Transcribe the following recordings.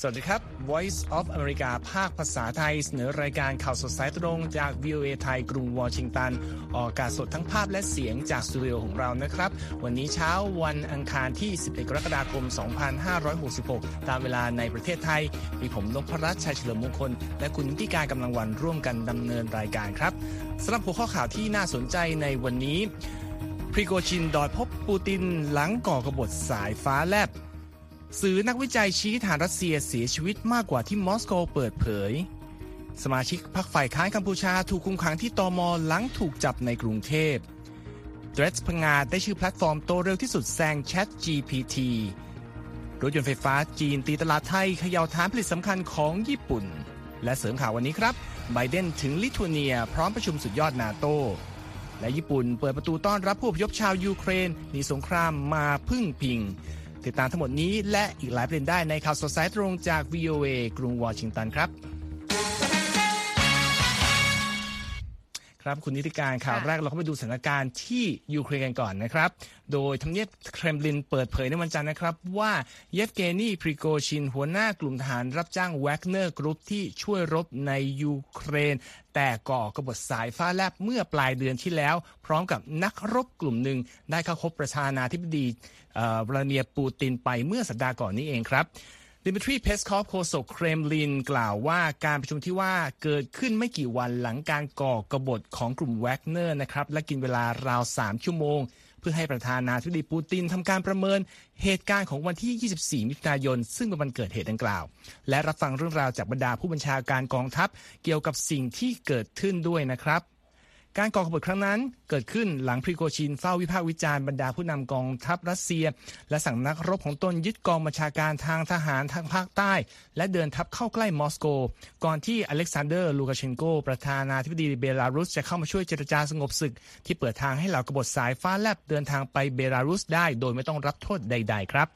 สวัสดีครับ Voice of America ภาคภาษาไทย เสนอรายการข่าวสดสายตรงจาก VOA ไทยกรุงวอชิงตัน ออกอากาศสดทั้งภาพและเสียงจากสตูดิโอของเรานะครับ วันนี้เช้าวันอังคารที่ 11 กรกฎาคม 2566 ตามเวลาในประเทศไทย มีผมนพรัตน์ชัยเฉลิมมงคล และคุณที่การกำลังวันร่วมกันดำเนินรายการครับสำหรับหัวข้อข่าวที่น่าสนใจในวันนี้พริโกชินดอยพบปูตินหลังก่อกบฏสายฟ้าแลบ สื่อนักวิจัยชี้ฐานรัสเซียเสียชีวิตมากกว่าที่มอสโกเปิดเผย สมาชิกพรรคฝ่ายค้านกัมพูชาถูกคุมขังที่ตอมอหลังถูกจับในกรุงเทพ t h r e a d s พังาได้ชื่อแพลตฟอร์มโตเร็วที่สุดแซง Chat GPT รถยนต์ไฟฟ้าจีนตีตลาดไทยเขย่าฐานผลิตสำคัญของญี่ปุ่น และเสริมข่าววันนี้ครับไบเดนถึงลิทัวเนีย พร้อมประชุมสุดยอดนาโต และญี่ปุ่นเปิดประตูต้อนรับผู้อพยพชาวยูเครนหนีสงครามมาพึ่งพิง ติดตามทั้งหมดนี้และอีกหลายประเด็นได้ในข่าวสดสายตรงจาก VOA กรุงวอชิงตันครับ ครับคุณนิติการข่าวค่ะแรกเราก็ไปดูสถานการณ์ที่ยูเครนกันก่อนนะครับ โดยทำเนียบเครมลินเปิดเผยในวันจันทร์นะครับ ว่าเยฟเกนีพริโกชินหัวหน้ากลุ่มทหารรับจ้างแวกเนอร์กรุ๊ปที่ช่วยรบในยูเครน แต่ก่อกบฏสายฟ้าแลบเมื่อปลายเดือนที่แล้ว พร้อมกับนักรบกลุ่มหนึ่งได้เข้าพบประธานาธิบดีเอ่อวลาดิเมียร์ปูตินไปเมื่อสัปดาห์ก่อนนี้เองครับ ดิมิทรีเพสคอฟโฆษกเครมลินกล่าวว่าการประชุมที่ว่าเกิดขึ้นไม่กี่วันหลังการก่อกบฏของกลุ่มแวกเนอร์นะครับและกินเวลาราว 3 ชั่วโมง เพื่อให้ประธานาธิบดีปูตินทำการประเมินเหตุการณ์ของวันที่ 24 มิถุนายน ซึ่งเป็นวันเกิดเหตุดังกล่าว และรับฟังเรื่องราวจากบรรดาผู้บัญชาการกองทัพ เกี่ยวกับสิ่งที่เกิดขึ้นด้วยนะครับ การก่อกบฏครั้งนั้นเกิดขึ้นหลังพริโกชินเฝ้าวิพากษ์วิจารณ์บรรดาผู้นำกองทัพรัสเซีย และสั่งนักรบของตนยึดกองบัญชาการทางทหารทางภาคใต้ และเดินทัพเข้าใกล้มอสโก ก่อนที่อเล็กซานเดอร์ ลูกาเชนโก ประธานาธิบดีเบลารุสจะเข้ามาช่วยเจรจาสงบศึก ที่เปิดทางให้เหล่ากบฏสายฟ้าแลบเดินทางไปเบลารุสได้ โดยไม่ต้องรับโทษใด ๆ ครับ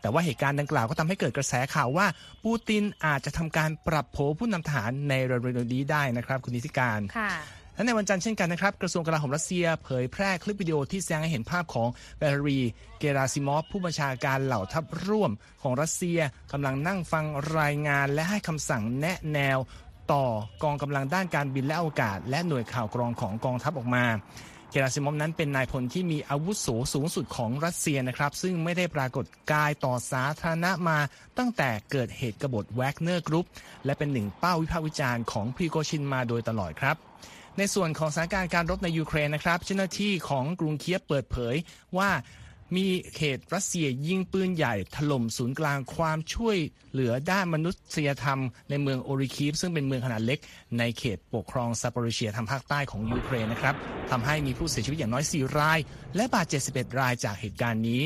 แต่ว่าเหตุการณ์ดังกล่าวก็ทำให้เกิดกระแสข่าวว่า ปูตินอาจจะทำการปรับโผผู้นำทหารในเร็วๆนี้ได้นะครับ คุณนิธิกาญจน์ค่ะ และในวันจันทร์เช่นกันนะครับ กระทรวงกลาโหมรัสเซียเผยแพร่คลิปวิดีโอที่แสดงให้เห็นภาพของวาเลรีเกราซิมอฟผู้บัญชาการเหล่าทัพร่วมของรัสเซียกำลังนั่งฟังรายงานและให้คำสั่งแนะแนว ต่อกองกำลังด้านการบินและอวกาศ และหน่วยข่าวกรองของกองทัพออกมาเกราซิมอฟนั้นเป็นนายพลที่มีอาวุโสสูงสุดของรัสเซียนะครับ ซึ่งไม่ได้ปรากฏกายต่อสาธารณะมาตั้งแต่เกิดเหตุกบฏแวกเนอร์กรุ๊ปและเป็นหนึ่งเป้าวิพากษ์วิจารณ์ของพรีโกชินมาโดยตลอดครับ ในส่วนของสถานการณ์การรบในยูเครนนะครับเจ้าหน้าที่ของกรุงเคียฟเปิดเผยว่ามีเหตุรัสเซียยิงปืนใหญ่ถล่มศูนย์กลางความช่วยเหลือด้านมนุษยธรรมในเมืองโอริคีฟซึ่งเป็นเมืองขนาดเล็ก ในเขตปกครองซาปโรเชียทางภาคใต้ของยูเครนนะครับทำให้มีผู้เสียชีวิตอย่างน้อย 4 ราย และบาดเจ็บ11 รายจากเหตุการณ์นี้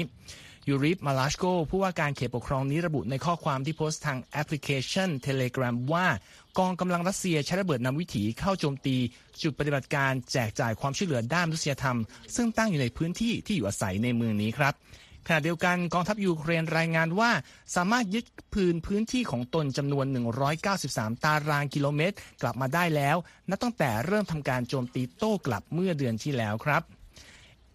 ยูริฟมาลาชโกผู้ว่าการเขตปกครองนี้ระบุในข้อความที่โพสต์ทางแอปพลิเคชัน Telegram ว่า กองกำลังรัสเซียใช้ระเบิดนำวิถีเข้าโจมตี จุดปฏิบัติการแจกจ่ายความช่วยเหลือด้านมนุษยธรรม ซึ่งตั้งอยู่ในพื้นที่ที่อยู่อาศัยในเมืองนี้ครับขณะเดียวกันกองทัพยูเครนรายงานว่า สามารถยึดพื้นพื้นที่ของตนจำนวน 193 ตารางกิโลเมตร กลับมาได้แล้วนับตั้งแต่เริ่มทำการโจมตีโต้กลับเมื่อเดือนที่แล้วครับ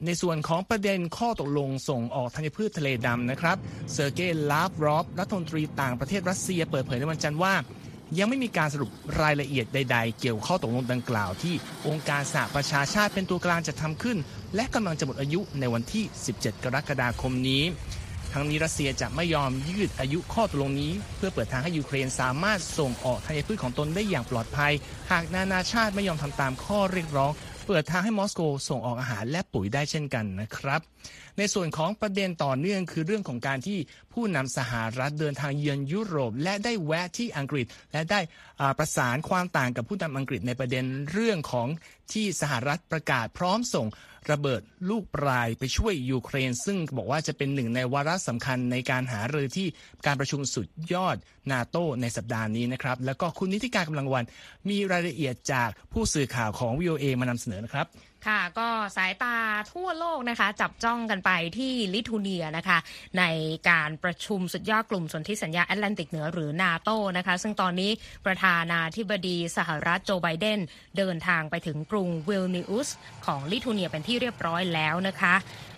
ในส่วนของประเด็นข้อตกลงส่งออกธัญพืชทะเลดำนะครับ เซอร์เกย์ลาฟรอฟรัฐมนตรีต่างประเทศรัสเซียเปิดเผยในวันจันทร์ว่า ยังไม่มีการสรุปรายละเอียดใด ๆ เกี่ยวข้อตกลงดังกล่าวที่องค์การสหประชาชาติเป็นตัวกลางจะทำขึ้น และกำลังจะหมดอายุในวันที่ 17 กรกฎาคมนี้ทั้งนี้รัสเซียจะไม่ยอมยืดอายุข้อตกลงนี้ เพื่อเปิดทางให้ยูเครนสามารถส่งออกธัญพืชของตนได้อย่างปลอดภัย หากนานาชาติไม่ยอมทำตามข้อเรียกร้อง เปิดทางให้มอสโกส่งออกอาหารและปุ๋ยได้เช่นกันนะครับ ในส่วนของประเด็นต่อเนื่องคือเรื่องของการที่ผู้นำสหรัฐเดินทางเยือนยุโรป และได้แวะที่อังกฤษ และได้ประสานความต่างกับผู้นำอังกฤษในประเด็นเรื่องของที่สหรัฐประกาศพร้อมส่งระเบิดลูกปลายไปช่วยยูเครน ซึ่งบอกว่าจะเป็นหนึ่งในวาระสำคัญในการหารือที่การประชุมสุดยอดนาโตในสัปดาห์นี้นะครับ แล้วก็คุณนิติการกำลังวันมีรายละเอียดจากผู้สื่อข่าวของ VOA มานำเสนอนะครับ ค่ะก็สายตาทั่วโลกนะคะ จับจ้องกันไปที่ลิทัวเนียนะคะ ในการประชุมสุดยอดกลุ่มสนธิสัญญาแอตแลนติกเหนือหรือนาโตนะคะ ซึ่งตอนนี้ประธานาธิบดีสหรัฐโจไบเดน เดินทางไปถึงกรุงวิลนิอุสของลิทัวเนียเป็นที่เรียบร้อยแล้วนะคะ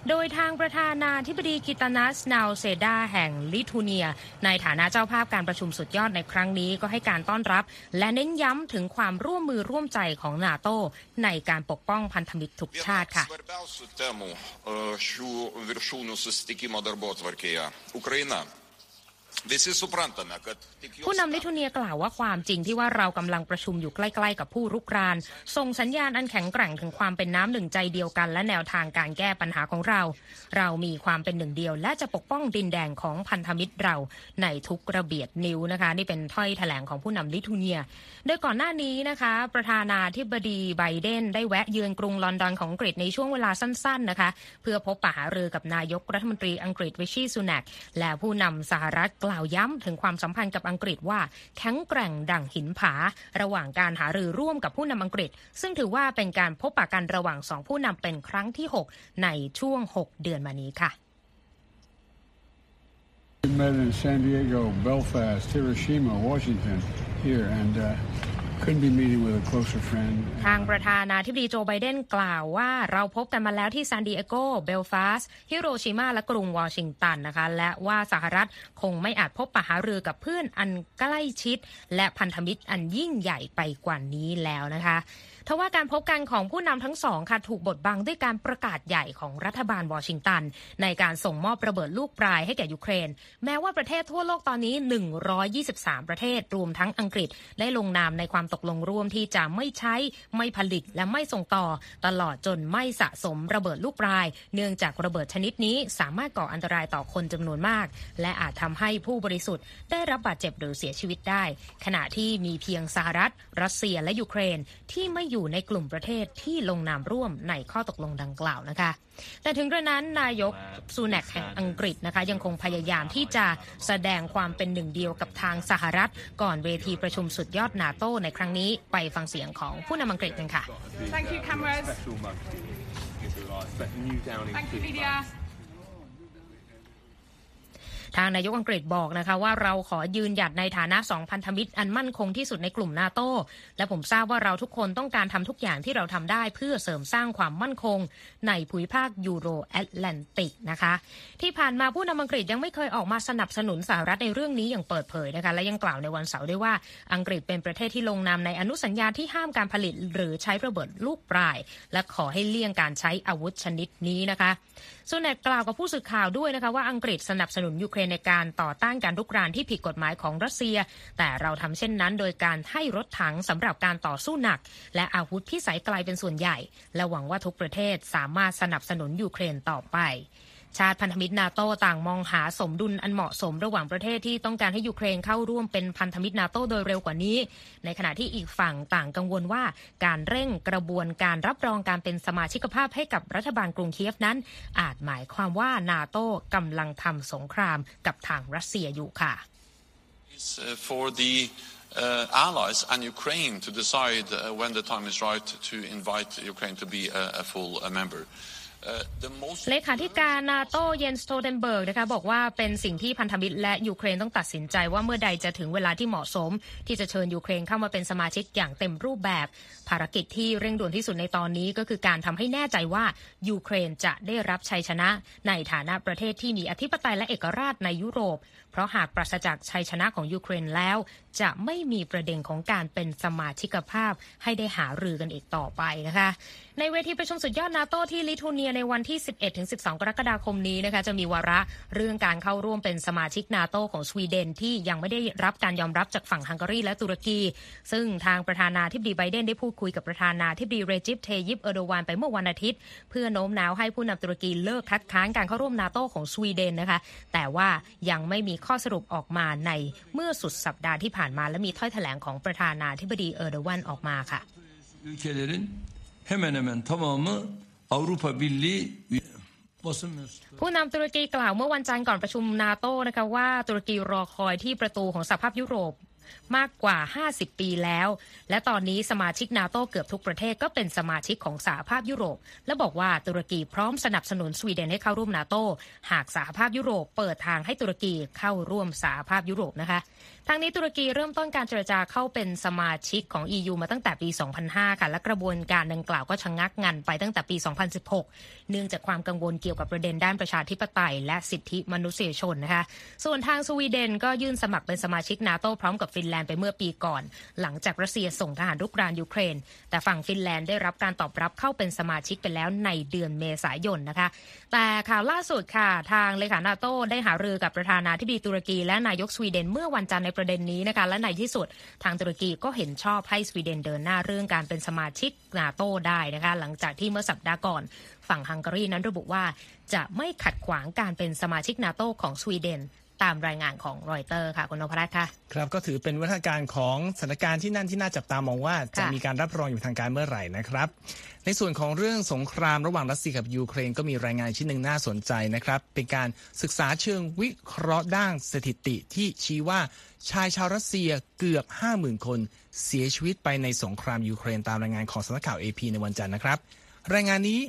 โดยทางประธานาธิบดีกิตานัสนาวเซดาแห่งลิทัวเนีย ในฐานะเจ้าภาพการประชุมสุดยอดในครั้งนี้ก็ให้การต้อนรับ และเน้นย้ำถึงความร่วมมือร่วมใจของนาโตในการปกป้องพันธมิตรทุกชาติค่ะ- Ukraina. ผู้นำลิทัวเนียกล่าวว่าความจริงที่ว่าเรากำลังประชุมอยู่ใกล้ ๆ กับผู้รุกรานส่งสัญญาณอันแข็งแกร่งถึงความเป็นน้ำหนึ่งใจเดียวกัน และแนวทางการแก้ปัญหาของเรา เรามีความเป็นหนึ่งเดียว และจะปกป้องดินแดนของพันธมิตรเราในทุกระเบียดนิ้วนะคะ นี่เป็นถ้อยแถลงของผู้นำลิทัวเนีย โดยก่อนหน้านี้นะคะ ประธานาธิบดีไบเดนได้แวะเยือนกรุงลอนดอนของอังกฤษในช่วงเวลาสั้น ๆนะคะ เพื่อพบปะหารือกับนายกรัฐมนตรีอังกฤษริชีสุนักและผู้นำสหรัฐกล่าวย้ำถึงความสัมพันธ์กับอังกฤษว่าแข็งแกร่งดั่งหินผา ระหว่างการหารือร่วมกับผู้นำอังกฤษ ซึ่งถือว่าเป็นการพบปะกันระหว่างสองผู้นำเป็นครั้งที่ 6 ในช่วง 6 เดือนมานี้ค่ะ We met in San Diego, Belfast, Hiroshima, Washington, here, and uh, ทางประธานาธิบดีโจไบเดนกล่าวว่าเราพบกันมาแล้วที่ซานดิเอโก เบลฟาส ฮิโรชิมา และกรุงวอชิงตันนะคะ และว่าสหรัฐคงไม่อาจพบปะหารือกับเพื่อนอันใกล้ชิด และพันธมิตรอันยิ่งใหญ่ไปกว่านี้แล้วนะคะ ทว่าการพบกันของผู้นำทั้งสองค่ะถูกบดบังด้วยการประกาศใหญ่ของรัฐบาลวอชิงตัน ในการส่งมอบระเบิดลูกปลายให้แก่ยูเครน แม้ว่าประเทศทั่วโลกตอนนี้ 123 ประเทศรวมทั้งอังกฤษ ได้ลงนามในความตกลงร่วมที่จะไม่ใช้ ไม่ผลิตและไม่ส่งต่อ ตลอดจนไม่สะสมระเบิดลูกปลาย เนื่องจากระเบิดชนิดนี้สามารถก่ออันตรายต่อคนจำนวนมาก และอาจทำให้ผู้บริสุทธิ์ ได้รับบาดเจ็บหรือเสียชีวิตได้ ขณะที่มีเพียงสหรัฐ รัสเซียและยูเครนที่ไม่อยู่ในกลุ่มประเทศที่ลงนามร่วมในข้อตกลงดังกล่าวนะคะ แต่ถึงกระนั้นนายกซูแนกแห่งอังกฤษนะคะ ยังคงพยายามที่จะแสดงความเป็นหนึ่งเดียวกับทางสหรัฐ ก่อนเวทีประชุมสุดยอดนาโตในครั้งนี้ไปฟังเสียงของผู้นำอังกฤษกันค่ะ Thank you, cameras. special moment into life, that new Downing Thank you, Street media. ทางนายกอังกฤษบอกนะคะว่าเราขอยืนหยัดในฐานะสองพันธมิตร อันมั่นคงที่สุดในกลุ่มนาโตและผมทราบว่าเราทุกคนต้องการทำทุกอย่างที่เราทำได้เพื่อเสริมสร้างความมั่นคง ในภูมิภาคยูโรแอตแลนติกนะคะที่ผ่านมาผู้นำอังกฤษยังไม่เคยออกมาสนับสนุนสหรัฐในเรื่องนี้อย่างเปิดเผยนะคะและยังกล่าวในวันเสาร์ด้วยว่าอังกฤษเป็นประเทศที่ลงนามในอนุสัญญาที่ห้ามการผลิต หรือใช้ระเบิดลูกปราย และขอให้เลี่ยงการใช้อาวุธชนิดนี้นะคะซูแนคกล่าวกับผู้สื่อข่าวด้วยนะคะว่าอังกฤษสนับสนุนยูเครนในการต่อต้านการรุกรานที่ผิดกฎหมายของรัสเซีย แต่เราทำเช่นนั้นโดยการให้รถถังสำหรับการต่อสู้หนัก และอาวุธพิสัยไกลเป็นส่วนใหญ่ และหวังว่าทุกประเทศสามารถสนับสนุนยูเครนต่อไป ชาติพันธมิตรนาโตต่างมองหาสมดุลอันเหมาะสมระหว่างประเทศที่ต้องการให้ยูเครนเข้าร่วมเป็นพันธมิตรนาโตโดยเร็วกว่านี้ ในขณะที่อีกฝั่งต่างกังวลว่า การเร่งกระบวนการรับรองการเป็นสมาชิกภาพให้กับรัฐบาลกรุงเคียฟนั้น อาจหมายความว่านาโตกำลังทำสงครามกับทางรัสเซียอยู่ค่ะ It's uh, for the uh, allies and Ukraine to decide uh, when the time is right to invite Ukraine to be a, a full member. เลขาธิการนาโตเยนส์สโตลเทนเบิร์กนะคะบอกว่าเป็นสิ่งที่พันธมิตรและยูเครนต้องตัดสินใจว่าเมื่อใดจะถึงเวลาที่เหมาะสม ที่จะเชิญยูเครนเข้ามาเป็นสมาชิกอย่างเต็มรูปแบบ ภารกิจที่เร่งด่วนที่สุดในตอนนี้ก็คือการทำให้แน่ใจว่ายูเครนจะได้รับชัยชนะ ในฐานะประเทศที่มีอธิปไตยและเอกราชในยุโรป ราะหากปราศจากชัยชนะของยูเครนแล้ว จะไม่มีประเด็นของการเป็นสมาชิกภาพให้ได้หารือกันอีกต่อไปนะคะ ในเวทีประชุมสุดยอดนาโตที่ลิทัวเนียในวันที่ 11-12 กรกฎาคมนี้นะคะจะมีวาระเรื่องการเข้าร่วมเป็นสมาชิกนาโตของสวีเดนที่ยังไม่ได้รับการยอมรับจากฝั่งฮังการีและตุรกี ซึ่งทางประธานาธิบดีไบเดนได้พูดคุยกับประธานาธิบดีเรจิปเทยิปเอโดวานไปเมื่อวันอาทิตย์ เพื่อโน้มน้าวให้ผู้นำตุรกีเลิกคัดค้านการเข้าร่วมนาโตของสวีเดนนะคะ แต่ว่ายังไม่มีข้อสรุปออกมาในเมื่อสุดสัปดาห์ที่ผ่านมาและมีถ้อยแถลงของประธานาธิบดีเออร์โดวานออกมาค่ะ ülkelerin hemen hemen tamamı Avrupa Birliği üye. basın mensubu ผู้นำตุรกีกล่าวเมื่อวันจันทร์ก่อนประชุมนาโตนะคะว่าตุรกีรอคอยที่ประตูของสหภาพยุโรป มากกว่า 50 ปีแล้ว และตอนนี้สมาชิกนาโตเกือบทุกประเทศก็เป็นสมาชิกของสหภาพยุโรป และบอกว่าตุรกีพร้อมสนับสนุนสวีเดนให้เข้าร่วมนาโตหากสหภาพยุโรปเปิดทางให้ตุรกีเข้าร่วมสหภาพยุโรปนะคะ ทางนี้ตุรกีเริ่มต้นการเจรจาเข้าเป็นสมาชิกของ EU มาตั้งแต่ปี 2005 ค่ะ และกระบวนการดังกล่าวก็ชะงักงันไปตั้งแต่ปี 2016 เนื่องจากความกังวลเกี่ยวกับประเด็นด้านประชาธิปไตย และสิทธิมนุษยชนนะคะ ส่วนทางสวีเดนก็ยื่นสมัครเป็นสมาชิกนาโตพร้อมกับฟินแลนด์ไปเมื่อปีก่อน หลังจากรัสเซียส่งทหารรุกรานยูเครน แต่ฝั่งฟินแลนด์ได้รับการตอบรับเข้าเป็นสมาชิกไปแล้วในเดือนเมษายนนะคะ แต่ข่าวล่าสุดค่ะ ทางเลขานาโตได้หารือกับประธานาธิบดีตุรกี และนายกสวีเดนเมื่อวันจันทร์ในประเด็นนี้นะคะและในที่สุดทางตุรกีก็เห็นชอบให้สวีเดนเดินหน้าเรื่องการเป็นสมาชิกนาโตได้นะคะหลังจากที่เมื่อสัปดาห์ก่อนฝั่งฮังการีนั้นระบุว่าจะไม่ขัดขวางการเป็นสมาชิกนาโตของสวีเดน ตามรายงานของรอยเตอร์ค่ะคุณนพรัตน์ค่ะครับก็ถือเป็นวัฒการของสถานการณ์ที่นั่นที่น่าจับตามองว่าจะค่ะมีการรับรองอยู่ทางการเมื่อไหร่นะครับ ในส่วนของเรื่องสงครามระหว่างรัสเซียกับยูเครนก็มีรายงานชิ้นหนึ่งน่าสนใจนะครับ เป็นการศึกษาเชิงวิเคราะห์ด้านสถิติที่ชี้ว่าชายชาวรัสเซียเกือบ 50,000 คน เสียชีวิตไปในสงครามยูเครนตามรายงานของสำนักข่าว AP ในวันจันทร์นะครับ รายงานนี้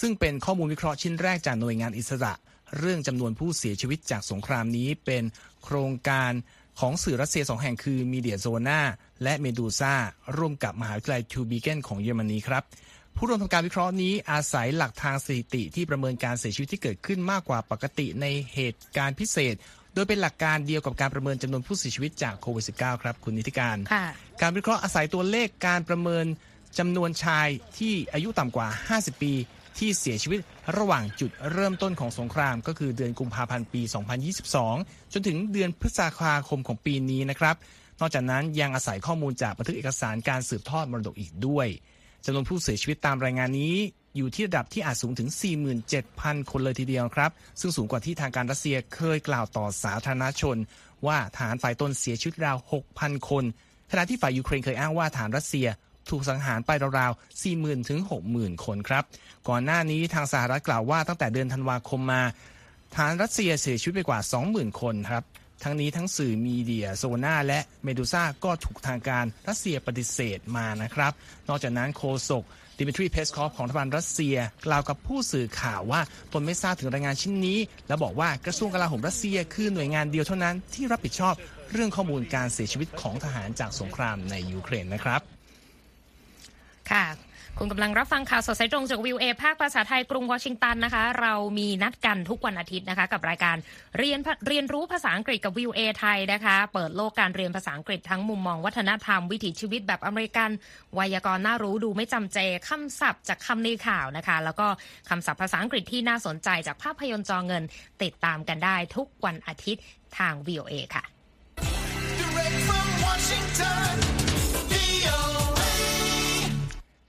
ซึ่งเป็นข้อมูลวิเคราะห์ชิ้นแรกจากหน่วยงานอิสระ เรื่องจำนวนผู้เสียชีวิตจากสงครามนี้เป็นโครงการของสื่อรัสเซียสองแห่งคือมีเดียโซนาและเมดูซาร่วมกับมหาวิทยาลัยทูบิงเกนของเยอรมนีครับ ผู้ร่วมทำการวิเคราะห์นี้อาศัยหลักทางสถิติที่ประเมินการเสียชีวิตที่เกิดขึ้นมากกว่าปกติในเหตุการณ์พิเศษ โดยเป็นหลักการเดียวกับการประเมินจำนวนผู้เสียชีวิตจากโควิด -19 ครับ คุณนิติการค่ะการวิเคราะห์อาศัยตัวเลขการประเมินจำนวนชายที่อายุต่ำกว่า 50 ปี ที่เสียชีวิตระหว่างจุดเริ่มต้นของสงคราม ก็คือเดือนกุมภาพันธ์ปี 2022 จนถึงเดือนพฤษภาคมของปีนี้นะครับ นอกจากนั้นยังอาศัยข้อมูลจากบันทึกเอกสารการสืบทอดมรดกอีกด้วยจำนวนผู้เสียชีวิตตามรายงานนี้อยู่ที่ระดับที่อาจสูงถึง 47,000 คนเลยทีเดียวครับ ซึ่งสูงกว่าที่ทางการรัสเซียเคยกล่าวต่อสาธารณชน ว่าทหารฝ่ายตนเสียชีวิตราว 6,000 คน ขณะที่ฝ่ายยูเครนเคยอ้างว่าทหารรัสเซีย ถูกสังหารไปราวๆ 40,000 ถึง 60,000 คนครับ ก่อนหน้านี้ทางสหรัฐกล่าวว่าตั้งแต่เดือนธันวาคมมาทหารรัสเซียเสียชีวิตไปกว่า 20,000 คนครับ ทั้งนี้ทั้งสื่อมีเดียโซนาและเมดูซ่าก็ถูกทางการรัสเซียปฏิเสธมานะครับ นอกจากนั้นโฆษกดิมิทรีเพสคอฟของรัฐบาลรัสเซีย กล่าวกับผู้สื่อข่าวว่าตนไม่ทราบถึงรายงานชิ้นนี้ และบอกว่ากระทรวงกลาโหมรัสเซียคือหน่วยงานเดียวเท่านั้นที่รับผิดชอบเรื่องข้อมูลการเสียชีวิตของทหารจากสงครามในยูเครนนะครับ ค่ะคุณกำลังรับฟังข่าวสดสายตรงจาก VOA ภาคภาษาไทยกรุงวอชิงตันนะคะ เรามีนัดกันทุกวันอาทิตย์นะคะ กับรายการเรียนเรียนรู้ภาษาอังกฤษกับ VOA ไทยนะคะ เปิดโลกการเรียนภาษาอังกฤษทั้งมุมมองวัฒนธรรมวิถีชีวิตแบบอเมริกันไวยากรณ์น่ารู้ดูไม่จำเจคำศัพท์จากคำในข่าวนะคะ แล้วก็คำศัพท์ภาษาอังกฤษที่น่าสนใจจากภาพยนตร์จอเงิน ติดตามกันได้ทุกวันอาทิตย์ทาง VOA ค่ะ Direct from Washington,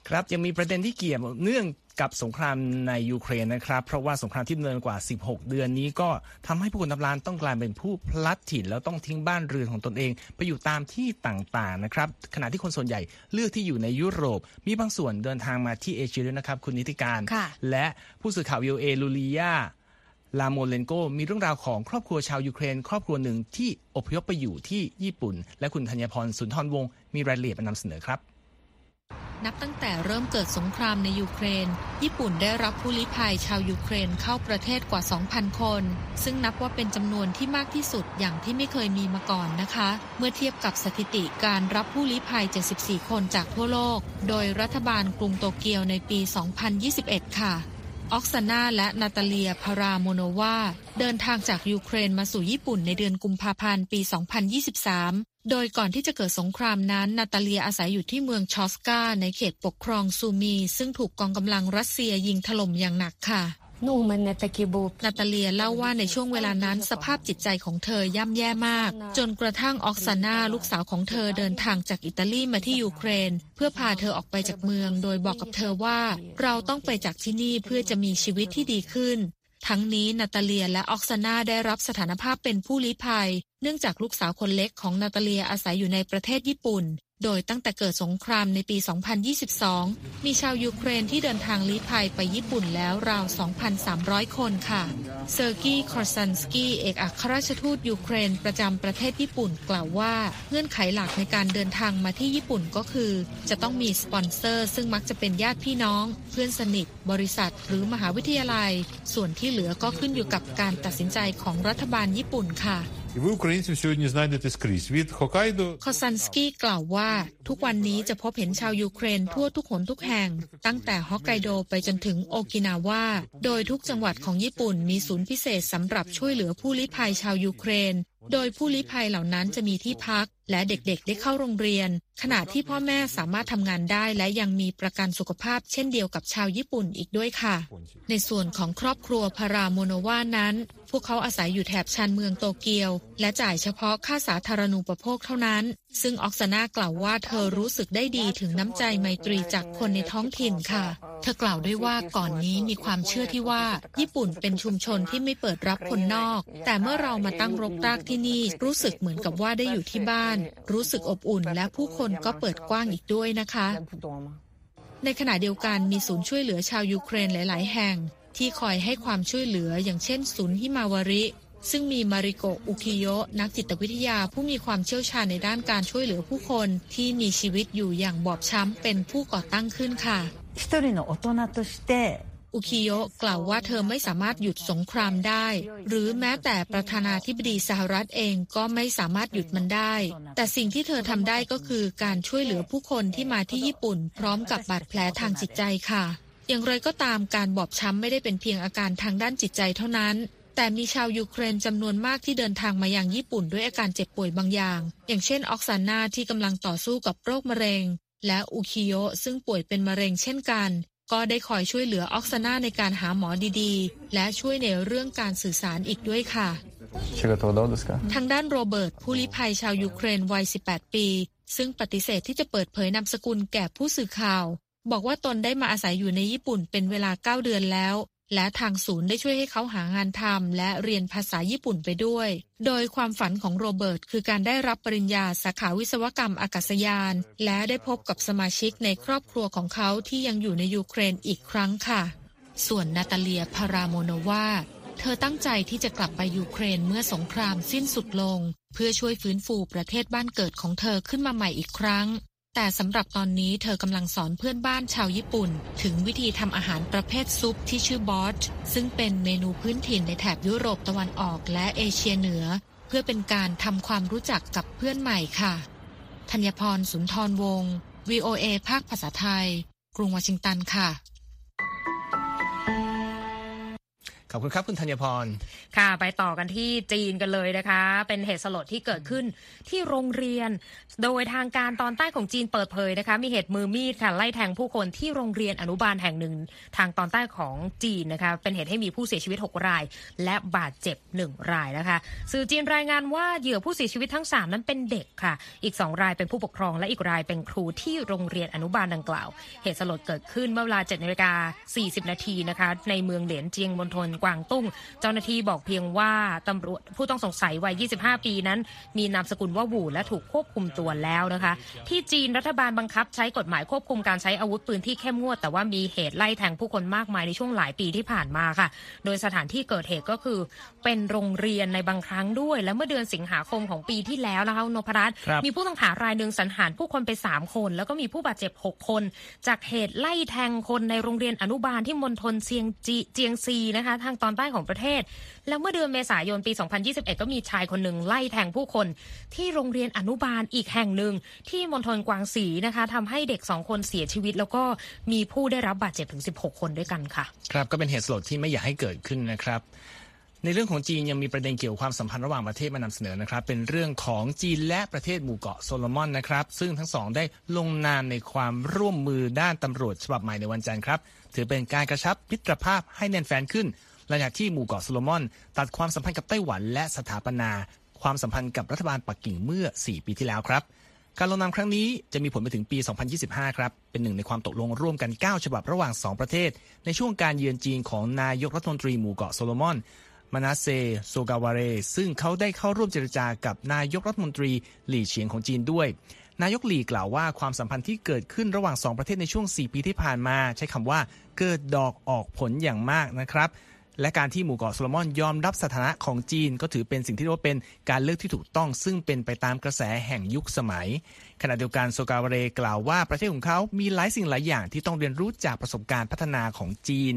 ครับยังมีประเด็นที่เกี่ยวเนื่องกับสงครามในยูเครนนะครับ เพราะว่าสงครามที่ดำเนินกว่า 16 เดือนนี้ก็ทำให้ผู้คนทำลานต้องกลายเป็นผู้พลัดถิ่นแล้วต้องทิ้งบ้านเรือนของตนเอง ไปอยู่ตามที่ต่างๆนะครับขณะที่คนส่วนใหญ่เลือกที่อยู่ในยุโรป มีบางส่วนเดินทางมาที่เอเชียด้วยนะครับ คุณนิธิกาญจน์ค่ะและผู้สื่อข่าว VOA ยูลียายาร์โมเลนโกมีเรื่องราวของครอบครัวชาวยูเครน ครอบครัวหนึ่งที่อพยพไปอยู่ที่ญี่ปุ่น และคุณธัญพรสุนทรวงศ์มีรายละเอียดมานำเสนอครับ นับตั้งแต่เริ่มเกิดสงครามในยูเครน ญี่ปุ่นได้รับผู้ลี้ภัยชาวยูเครนเข้าประเทศกว่า 2,000 คน ซึ่งนับว่าเป็นจำนวนที่มากที่สุดอย่างที่ไม่เคยมีมาก่อนนะคะ เมื่อเทียบกับสถิติการรับผู้ลี้ภัย 74 คนจากทั่วโลก โดยรัฐบาลกรุงโตเกียวในปี 2021 ค่ะออกซานาและนาตาเลียพารามโนวาเดินทางจากยูเครนมาสู่ญี่ปุ่นในเดือนกุมภาพันธ์ปี 2023 โดยก่อนที่จะเกิดสงครามนั้น นาตาเลียอาศัยอยู่ที่เมืองชอสกาในเขตปกครองซูมี ซึ่งถูกกองกำลังรัสเซียยิงถล่มอย่างหนักค่ะนู่มันนาตาเลียเล่าว่าในช่วงเวลานั้นสภาพจิตใจของเธอย่ำแย่มาก จนกระทั่งออกซาน่าลูกสาวของเธอเดินทางจากอิตาลีมาที่ยูเครน เพื่อพาเธอออกไปจากเมือง โดยบอกกับเธอว่า เราต้องไปจากที่นี่เพื่อจะมีชีวิตที่ดีขึ้น ทั้งนี้นาตาเลียและออกซาน่าได้รับสถานภาพเป็นผู้ลี้ภัย เนื่องจากลูกสาวคนเล็กของนาตาเลียอาศัยอยู่ในประเทศญี่ปุ่น โดยตั้งแต่เกิดสงครามในปี 2022 มีชาวยูเครนที่เดินทางลี้ภัยไปญี่ปุ่นแล้วราว 2,300 คนค่ะ เซอร์กี้คอร์ซันสกี้เอกอัครราชทูตยูเครนประจำประเทศญี่ปุ่นกล่าวว่า เงื่อนไขหลักในการเดินทางมาที่ญี่ปุ่นก็คือ จะต้องมีสปอนเซอร์ ซึ่งมักจะเป็นญาติพี่น้อง เพื่อนสนิท บริษัท หรือมหาวิทยาลัย ส่วนที่เหลือก็ขึ้นอยู่กับการตัดสินใจของรัฐบาลญี่ปุ่นค่ะ ซันสกี้กล่าวว่า ทุกวันนี้จะพบเห็นชาวยูเครนทั่วทุกหนทุกแห่ง ตั้งแต่ฮอกไกโดไปจนถึงโอกินาวาโดยทุกจังหวัดของญี่ปุ่นมีศูนย์พิเศษสำหรับช่วยเหลือผู้ลี้ภัยชาวยูเครน โดยผู้ลี้ภัยเหล่านั้นจะมีที่พัก และเด็กๆได้เข้าโรงเรียน ขณะที่พ่อแม่สามารถทำงานได้และยังมีประกันสุขภาพเช่นเดียวกับชาวญี่ปุ่นอีกด้วยค่ะ ในส่วนของครอบครัวพารามโนวานั้น พวกเขาอาศัยอยู่แถบชานเมืองโตเกียว และจ่ายเฉพาะค่าสาธารณูปโภคเท่านั้น ซึ่งออกซานากล่าวว่าเธอรู้สึกได้ดีถึงน้ำใจไมตรีจากคนในท้องถิ่นค่ะ เธอกล่าวด้วยว่าก่อนนี้มีความเชื่อที่ว่า ญี่ปุ่นเป็นชุมชนที่ไม่เปิดรับคนนอก แต่เมื่อเรามาตั้งรกรากที่นี่รู้สึกเหมือนกับว่าได้อยู่ที่บ้าน รู้สึกอบอุ่นและผู้คนก็เปิดกว้างอีกด้วยนะคะในขณะเดียวกันมีศูนย์ช่วยเหลือชาวยูเครนหลาย ๆ แห่ง ที่คอยให้ความช่วยเหลืออย่างเช่นศูนย์ฮิมาวาริ ซึ่งมีมาริโกอุคิโยนักจิตวิทยาผู้มีความเชี่ยวชาญในด้านการช่วยเหลือผู้คน ที่มีชีวิตอยู่อย่างบอบช้ำเป็นผู้ก่อตั้งขึ้นค่ะอุคิโยกล่าวว่าเธอไม่สามารถหยุดสงครามได้ หรือแม้แต่ประธานาธิบดีสหรัฐเองก็ไม่สามารถหยุดมันได้ แต่สิ่งที่เธอทำได้ก็คือการช่วยเหลือผู้คนที่มาที่ญี่ปุ่น พร้อมกับบาดแผลทางจิตใจค่ะ อย่างไรก็ตามการบอบช้ำไม่ได้เป็นเพียงอาการทางด้านจิตใจเท่านั้น แต่มีชาวยูเครนจำนวนมากที่เดินทางมายังญี่ปุ่นด้วยอาการเจ็บป่วยบางอย่าง อย่างเช่นออกซาน่าที่กำลังต่อสู้กับโรคมะเร็ง และอุคิโยซึ่งป่วยเป็นมะเร็งเช่นกัน ก็ได้คอยช่วยเหลือออกซาน่าในการหาหมอดีๆ และช่วยในเรื่องการสื่อสารอีกด้วยค่ะ ทางด้านโรเบิร์ตผู้ลี้ภัยชาวยูเครนวัย 18 ปี ซึ่งปฏิเสธที่จะเปิดเผยนามสกุลแก่ผู้สื่อข่าว บอกว่าตนได้มาอาศัยอยู่ในญี่ปุ่นเป็นเวลา 9 เดือนแล้ว และทางศูนย์ได้ช่วยให้เขาหางานทำและเรียนภาษาญี่ปุ่นไปด้วย โดยความฝันของโรเบิร์ตคือการได้รับปริญญาสาขาวิศวกรรมอากาศยาน และได้พบกับสมาชิกในครอบครัวของเขาที่ยังอยู่ในยูเครนอีกครั้งค่ะ ส่วนนาตาเลียพารามโนวาเธอตั้งใจที่จะกลับไปยูเครนเมื่อสงครามสิ้นสุดลง เพื่อช่วยฟื้นฟูประเทศบ้านเกิดของเธอขึ้นมาใหม่อีกครั้ง แต่สำหรับตอนนี้เธอกำลังสอนเพื่อนบ้านชาวญี่ปุ่น ถึงวิธีทำอาหารประเภทซุปที่ชื่อบอชซึ่งเป็นเมนูพื้นถิ่นในแถบยุโรปตะวันออกและเอเชียเหนือ เพื่อเป็นการทำความรู้จักกับเพื่อนใหม่ค่ะธัญพรสุนทรวงศ์ VOA ภาคภาษาไทย กรุงวอชิงตันค่ะ ขอบคุณครับคุณธัญพร ค่ะ ไปต่อกันที่จีนกันเลยนะคะ เป็นเหตุสลดที่เกิดขึ้นที่โรงเรียน โดยทางการตอนใต้ของจีนเปิดเผยนะคะ มีเหตุมือมีดค่ะไล่แทงผู้คนที่โรงเรียนอนุบาลแห่งหนึ่ง ทางตอนใต้ของจีนนะคะ เป็นเหตุให้มีผู้เสียชีวิต 6 ราย และบาดเจ็บ 1 รายนะคะ สื่อจีนรายงานว่าเหยื่อผู้เสียชีวิตทั้ง 3 นั้นเป็นเด็กค่ะ อีก 2 รายเป็นผู้ปกครอง และอีกรายเป็นครูที่โรงเรียนอนุบาลดังกล่าว เหตุสลดเกิดขึ้นเมื่อเวลา7นาฬิกา40 นาทีนะคะ ในเมืองเหลียนเจียงมณฑลกวางตุ้ง เจ้าหน้าที่บอกเพียงว่าตำรวจผู้ต้องสงสัยวัย 25 ปีนั้น มีนามสกุลว่าหวูและถูกควบคุมตัวแล้วนะคะ ที่จีนรัฐบาลบังคับใช้กฎหมายควบคุมการใช้อาวุธปืนที่เข้มงวด แต่ว่ามีเหตุไล่แทงผู้คนมากมายในช่วงหลายปีที่ผ่านมาค่ะ โดยสถานที่เกิดเหตุก็คือ เป็นโรงเรียนในบางครั้งด้วย และเมื่อเดือนสิงหาคมของปีที่แล้วนะคะคุณนพรัตน์ครับมีผู้ต้องหารายหนึ่งสังหารผู้คนไป 3 คน แล้วก็มีผู้บาดเจ็บ 6 คน จากเหตุไล่แทงคนในโรงเรียนอนุบาลที่มณฑลเซียงจีเจียงซีนะคะทางตอนใต้ของประเทศ แล้วเมื่อเดือนเมษายนปี 2021 ก็มีชายคนหนึ่งไล่แทงผู้คน ที่โรงเรียนอนุบาลอีกแห่งหนึ่งที่มณฑลกวางสีนะคะทำให้เด็กสองคนเสียชีวิต แล้วก็มีผู้ได้รับบาดเจ็บถึง 16 คนด้วยกันค่ะ ครับก็เป็นเหตุสลดที่ไม่อยากให้เกิดขึ้นนะครับในเรื่องของจีนยังมีประเด็นเกี่ยวกับความสัมพันธ์ระหว่างประเทศมานำเสนอนะครับ เป็นเรื่องของจีนและประเทศหมู่เกาะโซโลมอนนะครับ ซึ่งทั้งสองได้ลงนามในความร่วมมือด้านตำรวจฉบับใหม่ในวันจันทร์ครับ ถือเป็นการกระชับมิตรภาพให้แน่นแฟ้นขึ้น หลังจากที่หมู่เกาะโซโลมอน ตัดความสัมพันธ์กับไต้หวันและสถาปนา ความสัมพันธ์กับรัฐบาลปักกิ่งเมื่อ 4 ปีที่แล้วครับ การลงนามครั้งนี้จะมีผลไปถึงปี 2025 ครับ เป็นหนึ่งในความตกลงร่วมกัน 9 ฉบับระหว่าง 2 ประเทศ ในช่วงการเยือนจีนของนายกรัฐมนตรีหมู่เกาะโซโลมอนมานาเซโซกาวาเร ซึ่งเขาได้เข้าร่วมเจรจากับนายกรัฐมนตรีหลี่เฉียงของจีนด้วย นายกหลีกล่าวว่าความสัมพันธ์ที่เกิดขึ้นระหว่างสองประเทศในช่วง 4 ปีที่ผ่านมา ใช้คำว่าเกิดดอกออกผลอย่างมากนะครับ และการที่หมู่เกาะโซโลมอนยอมรับสถานะของจีน ก็ถือเป็นสิ่งที่เรียกว่าเป็นการเลือกที่ถูกต้องซึ่งเป็นไปตามกระแสแห่งยุคสมัย ขณะเดียวกันโซกาวเรกล่าวว่าประเทศของเขามีหลายสิ่งหลายอย่างที่ต้องเรียนรู้จากประสบการณ์พัฒนาของจีน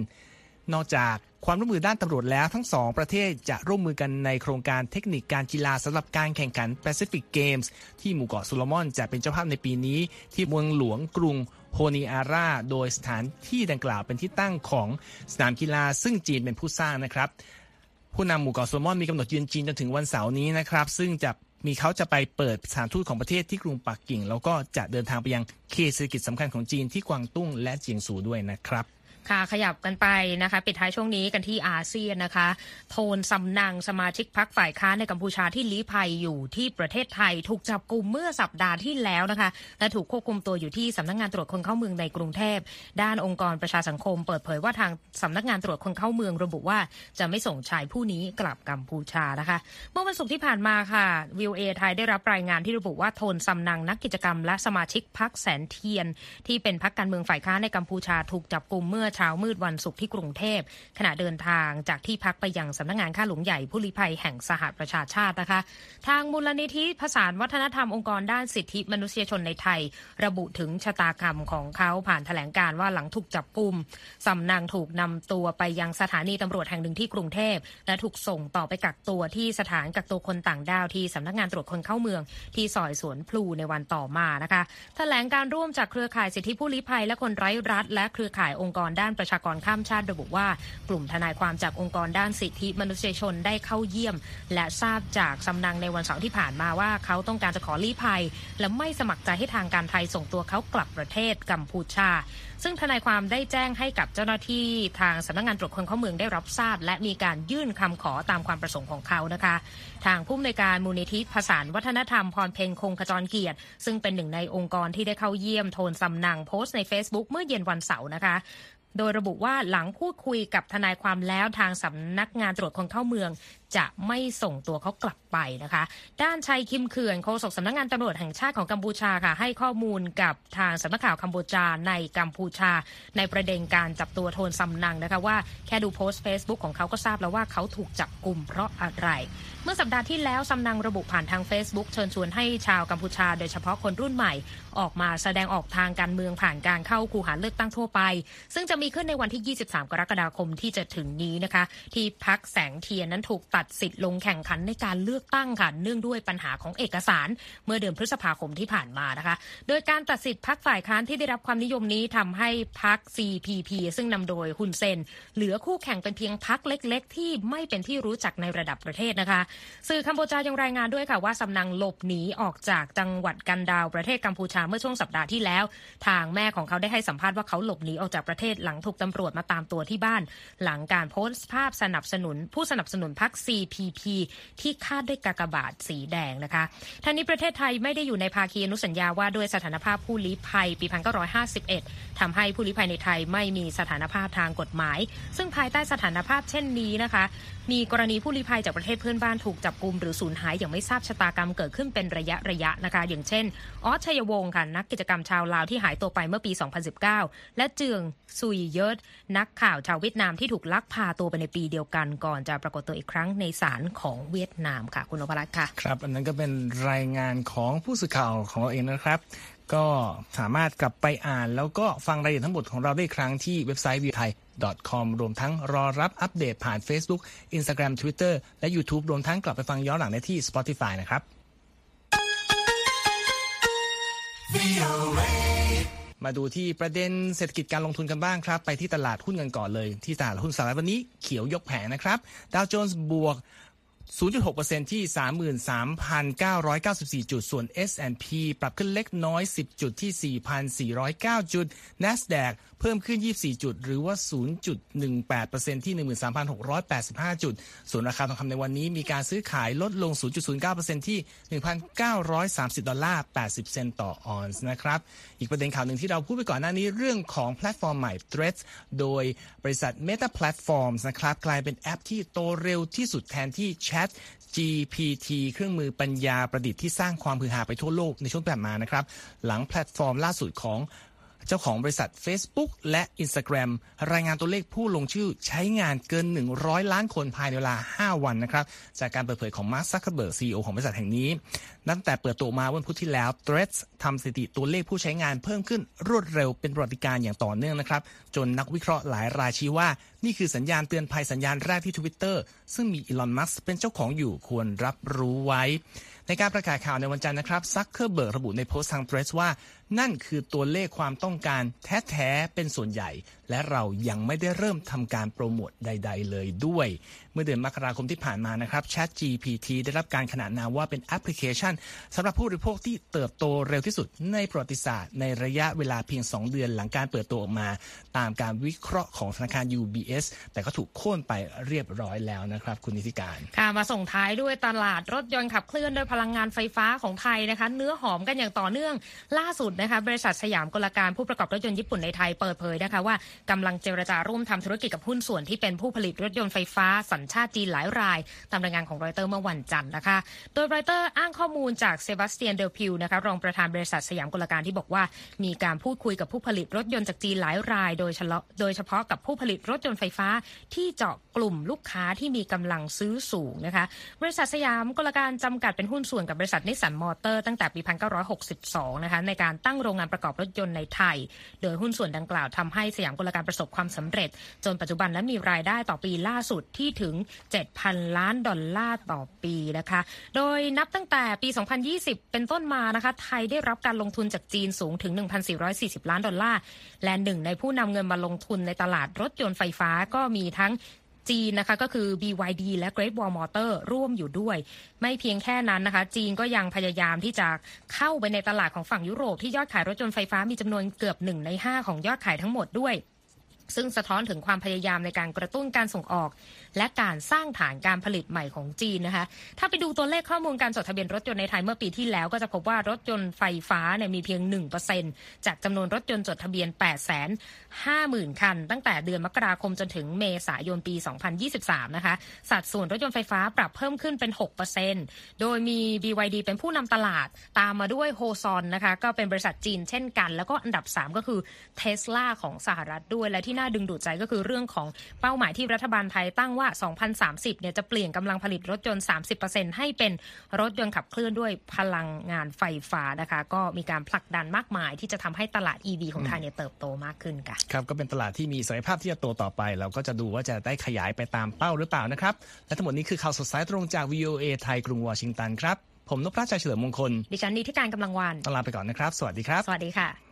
นอกจากความร่วมมือด้านตำรวจแล้วทั้งสองประเทศจะร่วมมือกันในโครงการเทคนิคการกีฬาสำหรับการแข่งขัน Pacific Games ที่หมู่เกาะโซโลมอนจะเป็นเจ้าภาพในปีนี้ ที่เมืองหลวงกรุง โฮนีอาราโดยสถานที่ดังกล่าวเป็นที่ตั้งของสนามกีฬาซึ่งจีนเป็นผู้สร้างนะครับ ผู้นำหมู่เกาะโซลมอนมีกำหนดเยือนจีนจนถึงวันเสาร์นี้นะครับ ซึ่งจะมีเขาจะไปเปิดสถานทูตของประเทศที่กรุงปักกิ่ง แล้วก็จะเดินทางไปยังเขตเศรษฐกิจสำคัญของจีนที่กวางตุ้งและเจียงซูด้วยนะครับ ค่ะขยับกันไปนะคะปิดท้ายช่วงนี้กันที่อาเซียนนะคะ โทนสำนังสมาชิกพักฝ่ายค้านในกัมพูชาที่ลี้ภัยอยู่ที่ประเทศไทย ถูกจับกลุ่มเมื่อสัปดาห์ที่แล้วนะคะ และถูกควบคุมตัวอยู่ที่สำนักงานตรวจคนเข้าเมืองในกรุงเทพ ด้านองค์กรประชาสังคม เปิดเผยว่าทางสำนักงานตรวจคนเข้าเมืองระบุว่าจะไม่ส่งชายผู้นี้กลับกัมพูชานะคะ เมื่อวันศุกร์ที่ผ่านมาค่ะวิวเอไทยได้รับรายงานที่ระบุว่าโทนสำนังนักกิจกรรม และสมาชิกพักแสนเทียน ที่เป็นพักการเมืองฝ่ายค้านในกัมพูชาถูกจับกลุ่มเมื่อเช้ามืดวันศุกร์ที่กรุงเทพ ขณะเดินทางจากที่พักไปยังสำนักงานข้าหลวงใหญ่ผู้ลี้ภัยแห่งสหประชาชาตินะคะ ทางมูลนิธิผสานวัฒนธรรมองค์กรด้านสิทธิมนุษยชนในไทย ระบุถึงชะตากรรมของเขาผ่านแถลงการว่าหลังถูกจับกลุ่มสำนักถูกนำตัวไปยังสถานีตำรวจแห่งหนึ่งที่กรุงเทพ และถูกส่งต่อไปกักตัวที่สถานกักตัวคนต่างด้าวที่สำนักงานตรวจคนเข้าเมือง ที่ซอยสวนพลูในวันต่อมานะคะ แถลงการร่วมจากเครือข่ายสิทธิผู้ลี้ภัยและคนไร้รัฐ และเครือข่ายองค์กรด้านประชากรข้ามชาติระบุว่า กลุ่มทนายความจากองค์กรด้านสิทธิมนุษยชนได้เข้าเยี่ยม และทราบจากสำนักในวันเสาร์ที่ผ่านมาว่าเขาต้องการจะขอลี้ภัย และไม่สมัครใจให้ทางการไทยส่งตัวเขากลับประเทศกัมพูชา ซึ่งทนายความได้แจ้งให้กับเจ้าหน้าที่ทางสำนักงานตรวจคนเข้าเมืองได้รับทราบ และมีการยื่นคำขอตามความประสงค์ของเขานะคะ ทางผู้อำนวยการมูลนิธิผสาวัฒนธรรมพรเพ็งคงขจรเกียรติ ซึ่งเป็นหนึ่งในองค์กรที่ได้เข้าเยี่ยมโทนสำนังโพสต์ใน Facebook เมื่อเย็นวันเสาร์นะคะ โดยระบุว่าหลังพูดคุยกับทนายความแล้วทางสำนักงานตรวจคนเข้าเมือง จะไม่ส่งตัวเขากลับไปนะคะ ด้านชัยคิมเขื่อนโฆษกสำนักงานตำรวจแห่งชาติของกัมพูชาค่ะ ให้ข้อมูลกับทางสำนักข่าวกัมพูชาในกัมพูชา ในประเด็นการจับตัวโทนสำนังนะคะว่าแค่ดูโพสต์ Facebook ของเขาก็ทราบแล้วว่าเขาถูกจับกลุ่มเพราะอะไร เมื่อสัปดาห์ที่แล้วสำนังระบุผ่านทาง Facebook เชิญชวนให้ชาวกัมพูชา โดยเฉพาะคนรุ่นใหม่ ออกมาแสดงออกทางการเมืองผ่านการเข้าคูหาเลือกตั้งทั่วไป ซึ่งจะมีขึ้นในวันที่ 23 กรกฎาคมที่จะถึงนี้นะคะ ที่พักแสงเทียนนั้นถูกตัดดสิทธิ์ลงแข่งขันในการเลือกตั้งค่ะเนื่องด้วยปัญหาของเอกสาร เมื่อเดือนพฤษภาคมที่ผ่านมานะคะ โดยการตัดสิทธิ์พักฝ่ายค้านที่ได้รับความนิยมนี้ทำให้พัก CPP ซึ่งนำโดยฮุนเซน เหลือคู่แข่งเป็นเพียงพักเล็ก ๆ ที่ไม่เป็นที่รู้จักในระดับประเทศนะคะ สื่อกัมพูชายังรายงานด้วยค่ะว่าสำนักหลบหนีออกจากจังหวัดกันดาวประเทศกัมพูชาเมื่อช่วงสัปดาห์ที่แล้ว ทางแม่ของเขาได้ให้สัมภาษณ์ว่าเขาหลบหนีออกจากประเทศหลังถูกตำรวจมาตามตัวที่บ้าน หลังการโพสต์ภาพสนับสนุนผู้สนับสนุนพรรค CPP ที่คาดด้วยกากบาทสีแดงนะคะทางนี้ประเทศไทยไม่ได้อยู่ในภาคีอนุสัญญาว่าด้วยสถานภาพผู้ลี้ภัยปี 1951ทำให้ผู้ลี้ภัยในไทยไม่มีสถานภาพทางกฎหมาย ซึ่งภายใต้สถานภาพเช่นนี้นะคะมีกรณีผู้ลี้ภัยจากประเทศเพื่อนบ้านถูกจับกลุ่มหรือสูญหายอย่างไม่ทราบชะตากรรมเกิดขึ้นเป็นระยะระยะนะคะ อย่างเช่นออสชัยวงศ์ค่ะนักกิจกรรมชาวลาวที่หายตัวไปเมื่อปี 2019 และเจืองซุยเยิร์ดนักข่าวชาวเวียดนามที่ถูกลักพาตัวไปในปีเดียวกันก่อนจะปรากฏตัวอีกครั้งในศาลของเวียดนามค่ะคุณนพรัตน์ค่ะครับ อันนั้นก็เป็นรายงานของผู้สื่อข่าวของเราเองนะครับก็สามารถกลับไปอ่าน แล้วก็ฟังรายละเอียดทั้งหมดของเราได้ครั้งที่เว็บไซต์ v i w t h a i com รวมทั้งรอรับอัปเดตผ่าน Facebook Instagram Twitter และ YouTube รวมทั้งกลับไปฟังย้อนหลังได้ที่ Spotify นะครับมาดูที่ประเด็นเศรษฐกิจการลงทุนกันบ้างครับ ไปที่ตลาดหุ้นกันก่อนเลย ที่ตลาดหุ้นสหรัฐวันนี้เขียวยกแผงนะครับ ดาวโจนส์บวก 0.6%ที่ 33,994 จุด ส่วน S&P ปรับขึ้นเล็กน้อย 10 จุดที่ 4,409 จุด NASDAQ เพิ่มขึ้น 24 จุด หรือว่า 0.18%ที่ 13,685 จุด ส่วนราคาทองคำในวันนี้มีการซื้อขายลดลง 0.09%ที่ 1,930 ดอลลาร์ 80 เซนต์ต่อออนซ์นะครับ อีกประเด็นข่าวหนึ่งที่เราพูดไปก่อนหน้านี้เรื่องของแพลตฟอร์มใหม่ Threads โดยบริษัท Meta Platforms นะครับกลายเป็นแอปที่โตเร็วที่สุดแทนที่ Chat Chat GPT เครื่องมือปัญญาประดิษฐ์ที่สร้างความฮือฮาไปทั่วโลกในช่วงที่ผ่านมานะครับ หลังแพลตฟอร์มล่าสุดของ เจ้าของบริษัท Facebook และ Instagram รายงานตัวเลขผู้ลงชื่อใช้งานเกิน 100 ล้านคนภายในเวลา 5 วันนะครับ จากการเปิดเผยของ Mark Zuckerberg CEO ของบริษัทแห่งนี้ ตั้งแต่เปิดตัวมาวันพุธที่แล้ว Threads ทำสถิติตัวเลขผู้ใช้งานเพิ่มขึ้นรวดเร็วเป็นประวัติการอย่างต่อเนื่องนะครับ จนนักวิเคราะห์หลายรายชี้ว่า นี่คือสัญญาณเตือนภัยสัญญาณแรกที่ Twitter ซึ่งมีอีลอน มัสเป็นเจ้าของอยู่ควรรับรู้ไว้ ในการประกาศข่าวในวันจันทร์นะครับซักเคอร์เบิร์กระบุในโพสต์ทาง Threads ว่านั่นคือตัวเลขความต้องการแท้ๆเป็นส่วนใหญ่ และเรายังไม่ได้เริ่มทำการโปรโมทใด ๆ เลยด้วย เมื่อเดือนมกราคมที่ผ่านมานะครับ Chat GPT ได้รับการขนานนามว่าเป็นแอปพลิเคชันสำหรับผู้บริโภคที่เติบโตเร็วที่สุดในประวัติศาสตร์ ในระยะเวลาเพียง 2 เดือนหลังการเปิดตัวออกมา ตามการวิเคราะห์ของธนาคาร UBS แต่ก็ถูกโค่นไปเรียบร้อยแล้วนะครับ คุณนิติการค่ะมาส่งท้ายด้วยตลาดรถยนต์ขับเคลื่อนด้วยพลังงานไฟฟ้าของไทยนะคะ เนื้อหอมกันอย่างต่อเนื่องล่าสุดนะคะบริษัทสยามกลการผู้ประกอบรถยนต์ญี่ปุ่นในไทยเปิดเผยนะคะว่ากำลังเจรจาร่วมทำธุรกิจกับหุ้นส่วนที่เป็นผู้ผลิตรถยนต์ไฟฟ้าสัญชาติจีนหลายราย ตามรายงานของรอยเตอร์เมื่อวันจันทร์นะคะ โดยรอยเตอร์อ้างข้อมูลจากเซบาสเตียนเดลพิวนะคะรองประธานบริษัทสยามกลการที่บอกว่า มีการพูดคุยกับผู้ผลิตรถยนต์จากจีนหลายราย โดยเฉพาะโดยเฉพาะกับผู้ผลิตรถยนต์ไฟฟ้า ที่เจาะกลุ่มลูกค้าที่มีกำลังซื้อสูงนะคะ บริษัทสยามกลการจำกัดเป็นหุ้นส่วนกับบริษัทนิสสันมอเตอร์ตั้งแต่ปี 1962 นะคะในการตั้งโรงงานประกอบรถยนต์ในไทย โดยหุ้นส่วนดังกล่าวทำให้สยามกลการประสบความสำเร็จ จนปัจจุบันและมีรายได้ต่อปีล่าสุดที่ถึง 7,000 ล้านดอลลาร์ต่อปีนะคะ โดยนับตั้งแต่ปี 2020 เป็นต้นมานะคะ ไทยได้รับการลงทุนจากจีนสูงถึง 1,440 ล้านดอลลาร์ และหนึ่งในผู้นำเงินมาลงทุนในตลาดรถยนต์ไฟฟ้าก็มีทั้ง จีนนะคะก็คือ BYD และ Great Wall Motor ร่วมอยู่ด้วย ไม่เพียงแค่นั้นนะคะ จีนก็ยังพยายามที่จะเข้าไปในตลาดของฝั่งยุโรปที่ยอดขายรถยนต์ไฟฟ้ามีจำนวนเกือบหนึ่งใน 5 ของยอดขายทั้งหมดด้วย ซึ่งสะท้อนถึงความพยายามในการกระตุ้นการส่งออก และการสร้างฐานการผลิตใหม่ของจีนนะคะ ถ้าไปดูตัวเลขข้อมูลการจดทะเบียนรถยนต์ในไทยเมื่อปีที่แล้วก็จะพบว่ารถยนต์ไฟฟ้าเนี่ยมีเพียง 1%จากจำนวนรถยนต์จดทะเบียน 8 5 0 0 0 0 คัน ตั้งแต่เดือนมกราคมจนถึงเมษายนปี 2023 นะคะ สัดส่วนรถยนต์ไฟฟ้าปรับเพิ่มขึ้นเป็น 6%โดยมี BYD เป็นผู้นำตลาดตามมาด้วยโฮซอนนะคะก็เป็นบริษัทจีนเช่นกัน แล้วก็อันดับ 3 ก็คือเท s l a ของสหรัฐด้วยและที่น่าดึงดูดใจก็คือเรื่องของเป้าหมายที่รัฐบาลไทยตั้งว่า2030 เนี่ยจะเปลี่ยนกำลังผลิตรถยนต์ 30%ให้เป็นรถยนต์ขับเคลื่อนด้วยพลังงานไฟฟ้านะคะ ก็มีการผลักดันมากมายที่จะทำให้ตลาด EV ของไทยเนี่ยเติบโตมากขึ้นค่ะครับ ก็เป็นตลาดที่มีศักยภาพที่จะโตต่อไป เราก็จะดูว่าจะได้ขยายไปตามเป้าหรือเปล่านะครับ และทั้งหมดนี้คือข่าวสดสายตรงจาก VOA ไทยกรุงวอชิงตันครับผมนพรัชชัยเฉลิมมงคล ดิฉันนิติการกำลังวันต้องลาไปก่อนนะครับ สวัสดีครับ สวัสดีค่ะ